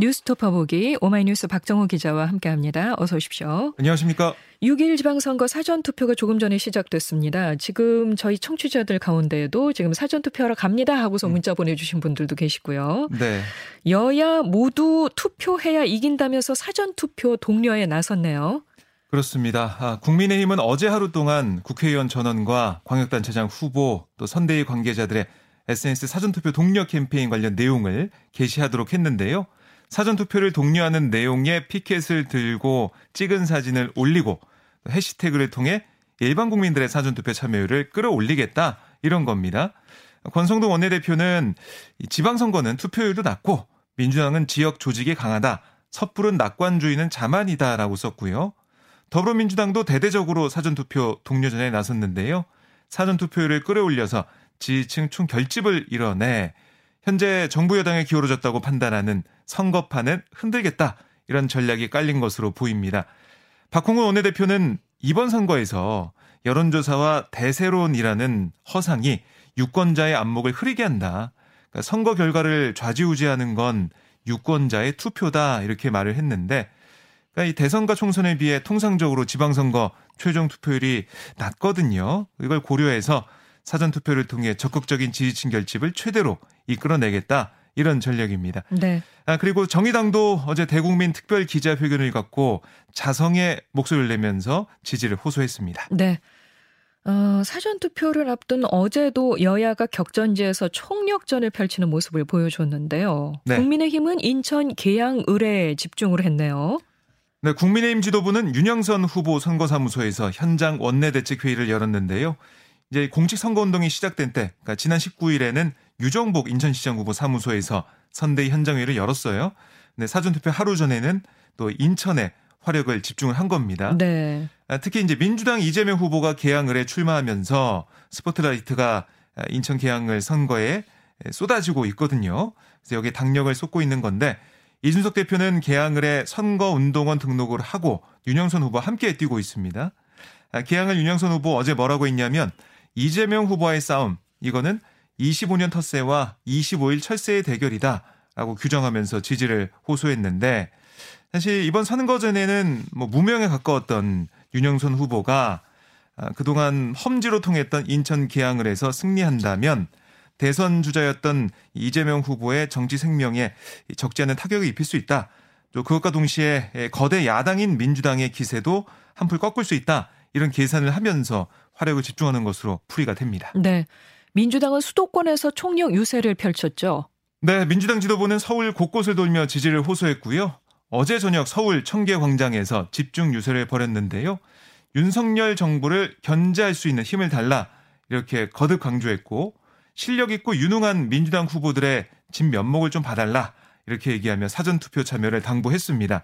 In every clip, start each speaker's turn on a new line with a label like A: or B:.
A: 뉴스토퍼 보기 오마이뉴스 박정호 기자와 함께합니다. 어서 오십시오.
B: 안녕하십니까?
A: 6일 지방선거 사전투표가 조금 전에 시작됐습니다. 지금 저희 청취자들 가운데에도 지금 사전투표하러 갑니다 하고서 음. 문자 보내주신 분들도 계시고요.
B: 네.
A: 여야 모두 투표해야 이긴다면서 사전투표 독려에 나섰네요.
B: 그렇습니다. 아, 국민의힘은 어제 하루 동안 국회의원 전원과 광역단체장 후보 또 선대위 관계자들의 SNS 사전투표 독려 캠페인 관련 내용을 게시하도록 했는데요. 사전 투표를 독려하는 내용의 피켓을 들고 찍은 사진을 올리고 해시태그를 통해 일반 국민들의 사전 투표 참여율을 끌어올리겠다 이런 겁니다. 권성동 원내대표는 지방선거는 투표율도 낮고 민주당은 지역 조직이 강하다. 섣부른 낙관주의는 자만이다라고 썼고요. 더불어민주당도 대대적으로 사전투표 독려전에 나섰는데요. 사전투표율을 끌어올려서 지지층 총 결집을 이뤄내 현재 정부 여당의 기울어졌다고 판단하는 선거판은 흔들겠다 이런 전략이 깔린 것으로 보입니다. 박홍근 원내대표는 이번 선거에서 여론조사와 대세론이라는 허상이 유권자의 안목을 흐리게 한다. 그러니까 선거 결과를 좌지우지하는 건 유권자의 투표다 이렇게 말을 했는데 그러니까 이 대선과 총선에 비해 통상적으로 지방선거 최종 투표율이 낮거든요. 이걸 고려해서 사전 투표를 통해 적극적인 지지층 결집을 최대로 이끌어내겠다. 이런 전략입니다.
A: 네.
B: 아, 그리고 정의당도 어제 대국민 특별 기자회견을 갖고 자성의 목소리를 내면서 지지를 호소했습니다.
A: 네. 어, 사전 투표를 앞둔 어제도 여야가 격전지에서 총력전을 펼치는 모습을 보여줬는데요. 네. 국민의힘은 인천 계양 을에 집중을 했네요.
B: 네, 국민의힘 지도부는 윤영선 후보 선거사무소에서 현장 원내대책회의를 열었는데요. 이제 공식 선거 운동이 시작된 때, 그러니까 지난 19일에는 유정복 인천시장 후보 사무소에서 선대위 현장회의를 열었어요. 네, 사전 투표 하루 전에는 또 인천에 화력을 집중을 한 겁니다.
A: 네.
B: 아, 특히 이제 민주당 이재명 후보가 개항을에 출마하면서 스포트라이트가 인천 개항을 선거에 쏟아지고 있거든요. 그래서 여기에 당력을 쏟고 있는 건데 이준석 대표는 개항을에 선거 운동원 등록을 하고 윤영선 후보와 함께 뛰고 있습니다. 아, 개항을 윤영선 후보 어제 뭐라고 했냐면 이재명 후보와의 싸움 이거는 25년 텃세와 25일 철새의 대결이다. 라고 규정하면서 지지를 호소했는데 사실 이번 선거 전에는 뭐 무명에 가까웠던 윤영선 후보가 아, 그동안 험지로 통했던 인천 개항을 해서 승리한다면 대선 주자였던 이재명 후보의 정치 생명에 적지 않은 타격을 입힐 수 있다. 또 그것과 동시에 거대 야당인 민주당의 기세도 한풀 꺾을 수 있다. 이런 계산을 하면서 화력을 집중하는 것으로 풀이가 됩니다.
A: 네. 민주당은 수도권에서 총력 유세를 펼쳤죠.
B: 네, 민주당 지도부는 서울 곳곳을 돌며 지지를 호소했고요. 어제 저녁 서울 청계광장에서 집중 유세를 벌였는데요. 윤석열 정부를 견제할 수 있는 힘을 달라 이렇게 거듭 강조했고 실력 있고 유능한 민주당 후보들의 진 면목을 좀 봐달라 이렇게 얘기하며 사전 투표 참여를 당부했습니다.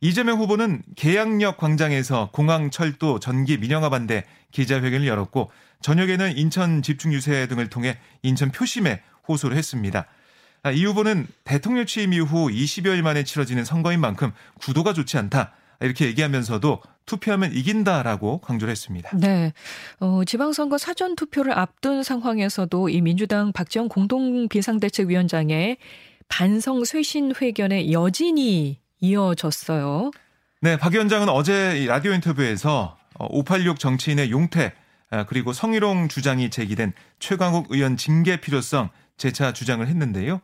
B: 이재명 후보는 계양역 광장에서 공항, 철도, 전기, 민영화 반대 기자회견을 열었고 저녁에는 인천 집중 유세 등을 통해 인천 표심에 호소를 했습니다. 아, 이 후보는 대통령 취임 이후 20여일 만에 치러지는 선거인 만큼 구도가 좋지 않다. 이렇게 얘기하면서도 투표하면 이긴다라고 강조를 했습니다.
A: 네. 어, 지방선거 사전 투표를 앞둔 상황에서도 이 민주당 박지원 공동 비상대책위원장의 반성 쇄신 회견의 여진이 이어졌어요.
B: 네, 박 위원장은 어제 라디오 인터뷰에서 586 어, 정치인의 용태 아, 그리고 성희롱 주장이 제기된 최광욱 의원 징계 필요성 재차 주장을 했는데요.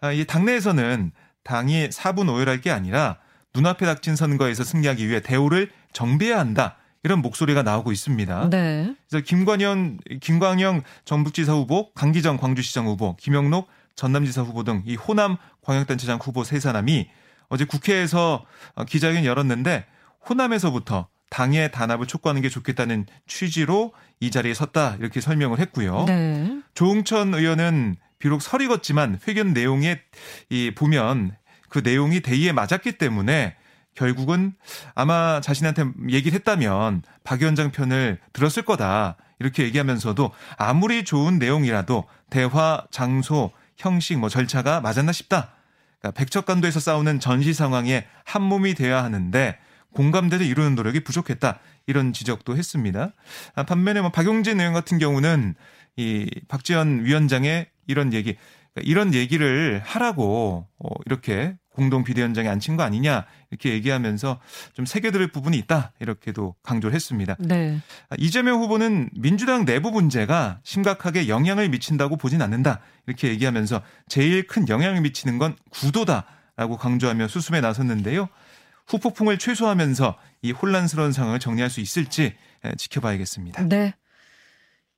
B: 아, 이 당내에서는 당이 사분 오열할 게 아니라 눈앞에 닥친 선거에서 승리하기 위해 대우를 정비해야 한다. 이런 목소리가 나오고 있습니다.
A: 네.
B: 그래서 김관현, 김광영 전북지사 후보, 강기정 광주시장 후보, 김영록 전남지사 후보 등 이 호남 광역단체장 후보 세 사람이 어제 국회에서 어, 기자회견 열었는데 호남에서부터 당의 단합을 촉구하는 게 좋겠다는 취지로 이 자리에 섰다 이렇게 설명을 했고요.
A: 네.
B: 조응천 의원은 비록 설익었지만 회견 내용에 이 보면 그 내용이 대의에 맞았기 때문에 결국은 아마 자신한테 얘기를 했다면 박 위원장 편을 들었을 거다. 이렇게 얘기하면서도 아무리 좋은 내용이라도 대화, 장소, 형식, 뭐 절차가 맞았나 싶다. 그러니까 백척간도에서 싸우는 전시 상황에 한 몸이 돼야 하는데 공감대를 이루는 노력이 부족했다. 이런 지적도 했습니다. 아, 반면에 뭐 박용진 의원 같은 경우는 이 박지원 위원장의 이런 얘기, 그러니까 이런 얘기를 하라고 어, 이렇게 공동 비대위원장에 앉힌 거 아니냐 이렇게 얘기하면서 좀 새겨들을 부분이 있다 이렇게도 강조를 했습니다. 네. 이재명 후보는 민주당 내부 문제가 심각하게 영향을 미친다고 보진 않는다 이렇게 얘기하면서 제일 큰 영향을 미치는 건 구도다라고 강조하며 수습에 나섰는데요. 후폭풍을 최소화하면서 이 혼란스러운 상황을 정리할 수 있을지 지켜봐야겠습니다.
A: 네.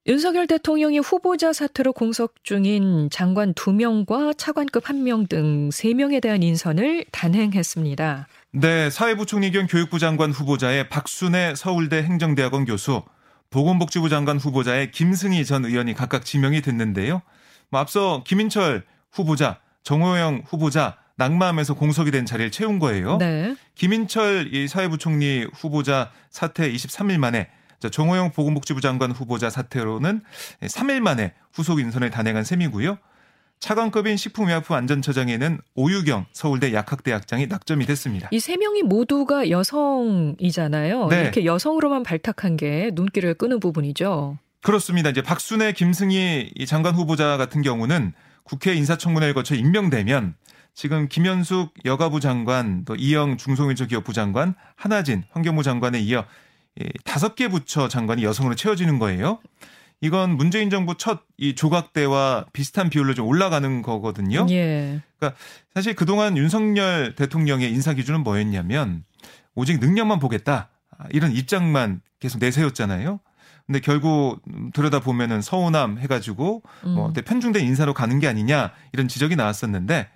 A: 윤석열 대통령이 후보자 사퇴로 공석 중인 장관 2명과 차관급 1명 등 3명에 대한 인선을 단행했습니다.
B: 네, 사회부총리 겸 교육부 장관 후보자의 박순애 서울대 행정대학원 교수, 보건복지부 장관 후보자의 김승희 전 의원이 각각 지명이 됐는데요. 뭐 앞서 김인철 후보자, 정호영 후보자 낙마하면서 공석이 된 자리를 채운 거예요. 네. 김인철 이 사회부총리 후보자 사퇴 23일 만에 정호영 보건복지부 장관 후보자 사퇴로는 3일 만에 후속 인선을 단행한 셈이고요. 차관급인 식품의약품안전처장에는 오유경 서울대 약학대학장이 낙점이 됐습니다.
A: 이 세 명이 모두가 여성이잖아요. 네. 이렇게 여성으로만 발탁한 게 눈길을 끄는 부분이죠.
B: 그렇습니다. 이제 박순애, 김승희 장관 후보자 같은 경우는 국회 인사청문회를 거쳐 임명되면 지금 김현숙 여가부 장관, 또 이영 중소벤처기업부 장관, 하나진 환경부 장관에 이어 다섯 개 부처 장관이 여성으로 채워지는 거예요. 이건 문재인 정부 첫 이 조각 때와 비슷한 비율로 좀 올라가는 거거든요. 예. 그러니까 사실 그동안 윤석열 대통령의 인사 기준은 뭐였냐면 오직 능력만 보겠다. 이런 입장만 계속 내세웠잖아요. 근데 결국 들여다 보면은 서운함 해가지고 뭐 음. 편중된 인사로 가는 게 아니냐 이런 지적이 나왔었는데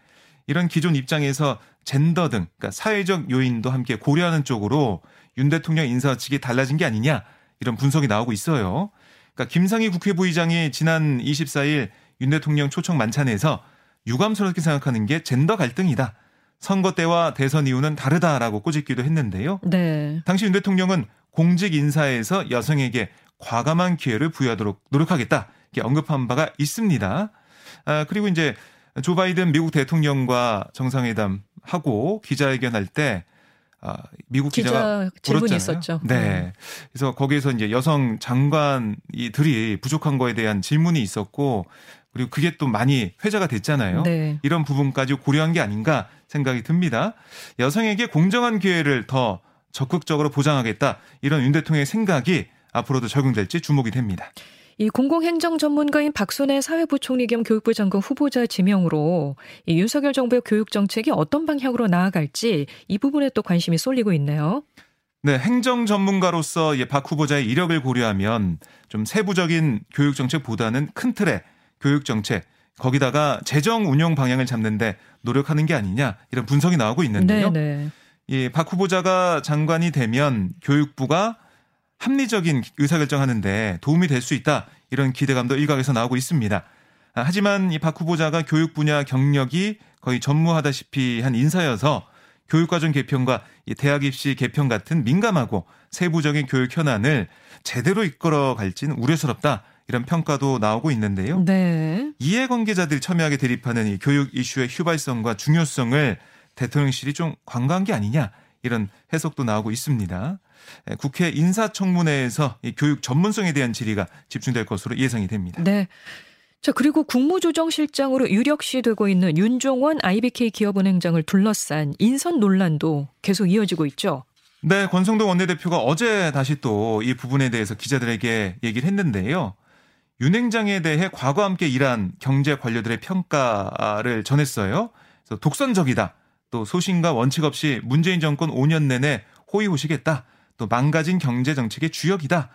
B: 이런 기존 입장에서 젠더 등 그러니까 사회적 요인도 함께 고려하는 쪽으로 윤 대통령 인사 측이 달라진 게 아니냐 이런 분석이 나오고 있어요. 그러니까 김상희 국회 부의장이 지난 24일 윤 대통령 초청 만찬에서 유감스럽게 생각하는 게 젠더 갈등이다. 선거 때와 대선 이후는 다르다라고 꼬집기도 했는데요. 네. 당시 윤 대통령은 공직 인사에서 여성에게 과감한 기회를 부여하도록 노력하겠다. 이렇게 언급한 바가 있습니다. 아, 그리고 이제 조 바이든 미국 대통령과 정상회담 하고 기자회견할 때 아, 미국 기자가
A: 기자 질문이 있었죠.
B: 네. 네. 그래서 거기에서 이제 여성 장관이들이 부족한 거에 대한 질문이 있었고 그리고 그게 또 많이 회자가 됐잖아요. 네. 이런 부분까지 고려한 게 아닌가 생각이 듭니다. 여성에게 공정한 기회를 더 적극적으로 보장하겠다 이런 윤 대통령의 생각이 앞으로도 적용될지 주목이 됩니다.
A: 이 공공행정 전문가인 박순애 사회부총리 겸 교육부 장관 후보자 지명으로 이 윤석열 정부의 교육 정책이 어떤 방향으로 나아갈지 이 부분에 또 관심이 쏠리고 있네요.
B: 네, 행정 전문가로서 박 후보자의 이력을 고려하면 좀 세부적인 교육 정책보다는 큰 틀의 교육 정책 거기다가 재정 운영 방향을 잡는데 노력하는 게 아니냐 이런 분석이 나오고 있는데요. 네, 네. 이박 후보자가 장관이 되면 교육부가 합리적인 의사결정하는데 도움이 될 수 있다 이런 기대감도 일각에서 나오고 있습니다. 아, 하지만 이 박 후보자가 교육 분야 경력이 거의 전무하다시피 한 인사여서 교육과정 개편과 대학 입시 개편 같은 민감하고 세부적인 교육 현안을 제대로 이끌어 갈지는 우려스럽다. 이런 평가도 나오고 있는데요. 네. 이해관계자들이 첨예하게 대립하는 이 교육 이슈의 휘발성과 중요성을 대통령실이 좀 관과한 게 아니냐 이런 해석도 나오고 있습니다. 예, 국회 인사청문회에서 교육 전문성에 대한 질의가 집중될 것으로 예상이 됩니다.
A: 네. 자, 그리고 국무조정실장으로 유력시 되고 있는 윤종원 IBK 기업은행장을 둘러싼 인선 논란도 계속 이어지고 있죠.
B: 네, 권성동 원내대표가 어제 다시 또 이 부분에 대해서 기자들에게 얘기를 했는데요. 윤 행장에 대해 과거 함께 일한 경제 관료들의 평가를 전했어요. 그래서 독선적이다. 또 소신과 원칙 없이 문재인 정권 5년 내내 호의호식했다. 또 망가진 경제 정책의 주역이다.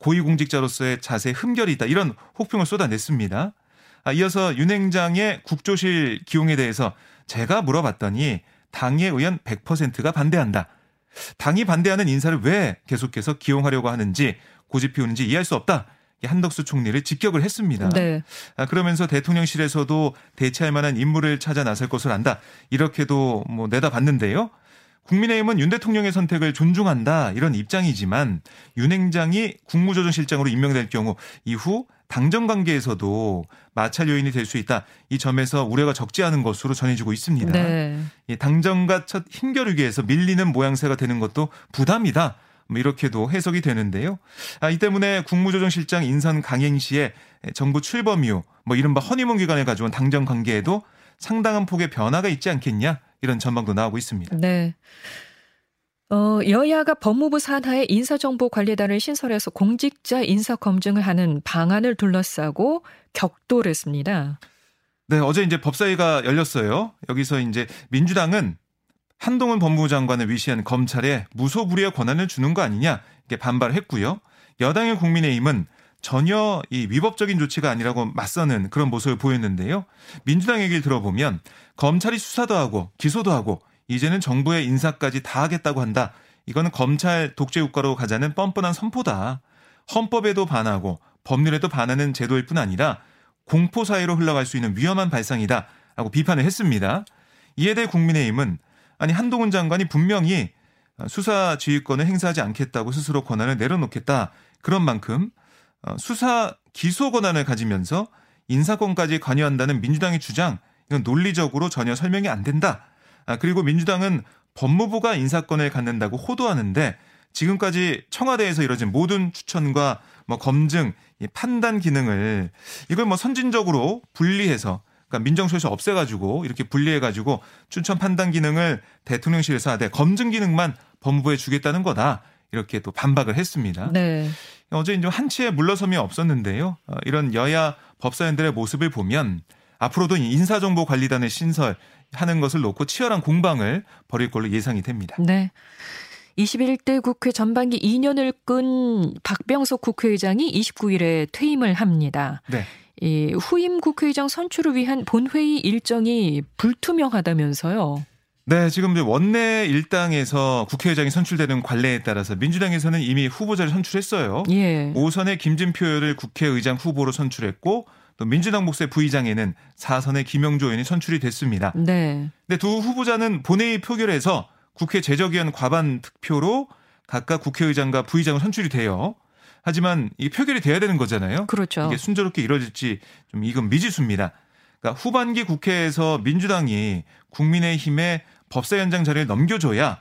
B: 고위공직자로서의 자세 흠결이 있다. 이런 혹평을 쏟아냈습니다. 아, 이어서 윤행장의 국조실 기용에 대해서 제가 물어봤더니 당의 의원 100%가 반대한다. 당이 반대하는 인사를 왜 계속해서 기용하려고 하는지 고집 피우는지 이해할 수 없다. 한덕수 총리를 직격을 했습니다. 네. 아, 그러면서 대통령실에서도 대체할 만한 인물을 찾아 나설 것을 안다. 이렇게도 뭐 내다봤는데요. 국민의힘은 윤 대통령의 선택을 존중한다 이런 입장이지만 윤 행장이 국무조정실장으로 임명될 경우 이후 당정 관계에서도 마찰 요인이 될 수 있다. 이 점에서 우려가 적지 않은 것으로 전해지고 있습니다. 네. 당정과 첫 힘겨루기에서 밀리는 모양새가 되는 것도 부담이다. 뭐 이렇게도 해석이 되는데요. 아, 이 때문에 국무조정실장 인선 강행 시에 정부 출범 이후 뭐 이른바 허니문 기간을 가져온 당정 관계에도 상당한 폭의 변화가 있지 않겠냐 이런 전망도 나오고 있습니다.
A: 네. 어, 여야가 법무부 산하의 인사정보관리단을 신설해서 공직자 인사 검증을 하는 방안을 둘러싸고 격돌 했습니다.
B: 네, 어제 이제 법사위가 열렸어요. 여기서 이제 민주당은 한동훈 법무부 장관을 위시한 검찰에 무소불위의 권한을 주는 거 아니냐 이게 반발했고요. 여당의 국민의힘은 전혀 이 위법적인 조치가 아니라고 맞서는 그런 모습을 보였는데요. 민주당 얘기를 들어보면 검찰이 수사도 하고 기소도 하고 이제는 정부의 인사까지 다 하겠다고 한다. 이거는 검찰 독재 국가로 가자는 뻔뻔한 선포다. 헌법에도 반하고 법률에도 반하는 제도일 뿐 아니라 공포 사회로 흘러갈 수 있는 위험한 발상이다. 라고 비판을 했습니다. 이에 대해 국민의힘은 아니 한동훈 장관이 분명히 수사 지휘권을 행사하지 않겠다고 스스로 권한을 내려놓겠다. 그런 만큼 어, 수사 기소 권한을 가지면서 인사권까지 관여한다는 민주당의 주장 이건 논리적으로 전혀 설명이 안 된다. 아, 그리고 민주당은 법무부가 인사권을 갖는다고 호도하는데 지금까지 청와대에서 이뤄진 모든 추천과 뭐 검증, 판단 기능을 이걸 뭐 선진적으로 분리해서 그러니까 민정수에서 없애가지고 이렇게 분리해가지고 추천 판단 기능을 대통령실에서 하되 검증 기능만 법무부에 주겠다는 거다. 이렇게 또 반박을 했습니다. 네. 어제 이제 한치의 물러섬이 없었는데요. 어, 이런 여야 법사위원들의 모습을 보면 앞으로도 인사정보관리단을 신설하는 것을 놓고 치열한 공방을 벌일 걸로 예상이 됩니다.
A: 네. 21대 국회 전반기 2년을 끈 박병석 국회의장이 29일에 퇴임을 합니다. 네. 이 후임 국회의장 선출을 위한 본회의 일정이 불투명하다면서요.
B: 네, 지금 원내 일당에서 국회의장이 선출되는 관례에 따라서 민주당에서는 이미 후보자를 선출했어요. 예. 5선의 김진표 의원을 국회의장 후보로 선출했고 또 민주당 목세 부의장에는 4선의 김영조 의원이 선출이 됐습니다. 네. 근데 두 후보자는 본회의 표결에서 국회 제적위원 과반 득표로 각각 국회의장과 부의장을 선출이 돼요. 하지만 이 표결이 돼야 되는 거잖아요.
A: 그렇죠.
B: 이게 순조롭게 이루어질지 좀 이건 미지수입니다. 그러니까 후반기 국회에서 민주당이 국민의힘에 법사위원장 자리를 넘겨줘야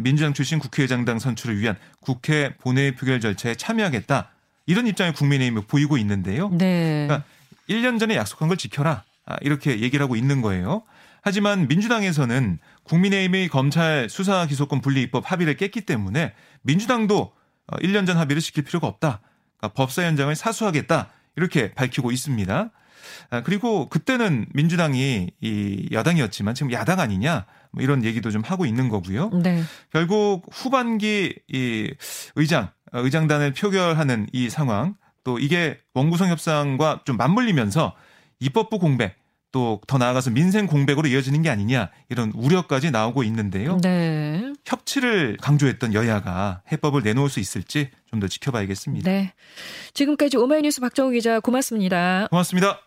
B: 민주당 출신 국회의장당 선출을 위한 국회 본회의 표결 절차에 참여하겠다. 이런 입장을 국민의힘이 보이고 있는데요. 네. 그러니까 1년 전에 약속한 걸 지켜라. 아, 이렇게 얘기를 하고 있는 거예요. 하지만 민주당에서는 국민의힘의 검찰 수사 기소권 분리 입법 합의를 깼기 때문에 민주당도 1년 어, 전 합의를 시킬 필요가 없다. 그러니까 법사위원장을 사수하겠다. 이렇게 밝히고 있습니다. 아, 그리고 그때는 민주당이 이 여당이었지만 지금 야당 아니냐 뭐 이런 얘기도 좀 하고 있는 거고요. 네. 결국 후반기 이 의장 어, 의장단을 표결하는 이 상황 또 이게 원구성 협상과 좀 맞물리면서 입법부 공백 또 더 나아가서 민생 공백으로 이어지는 게 아니냐 이런 우려까지 나오고 있는데요. 네. 협치를 강조했던 여야가 해법을 내놓을 수 있을지 좀 더 지켜봐야겠습니다. 네.
A: 지금까지 오마이뉴스 박정우 기자 고맙습니다.
B: 고맙습니다.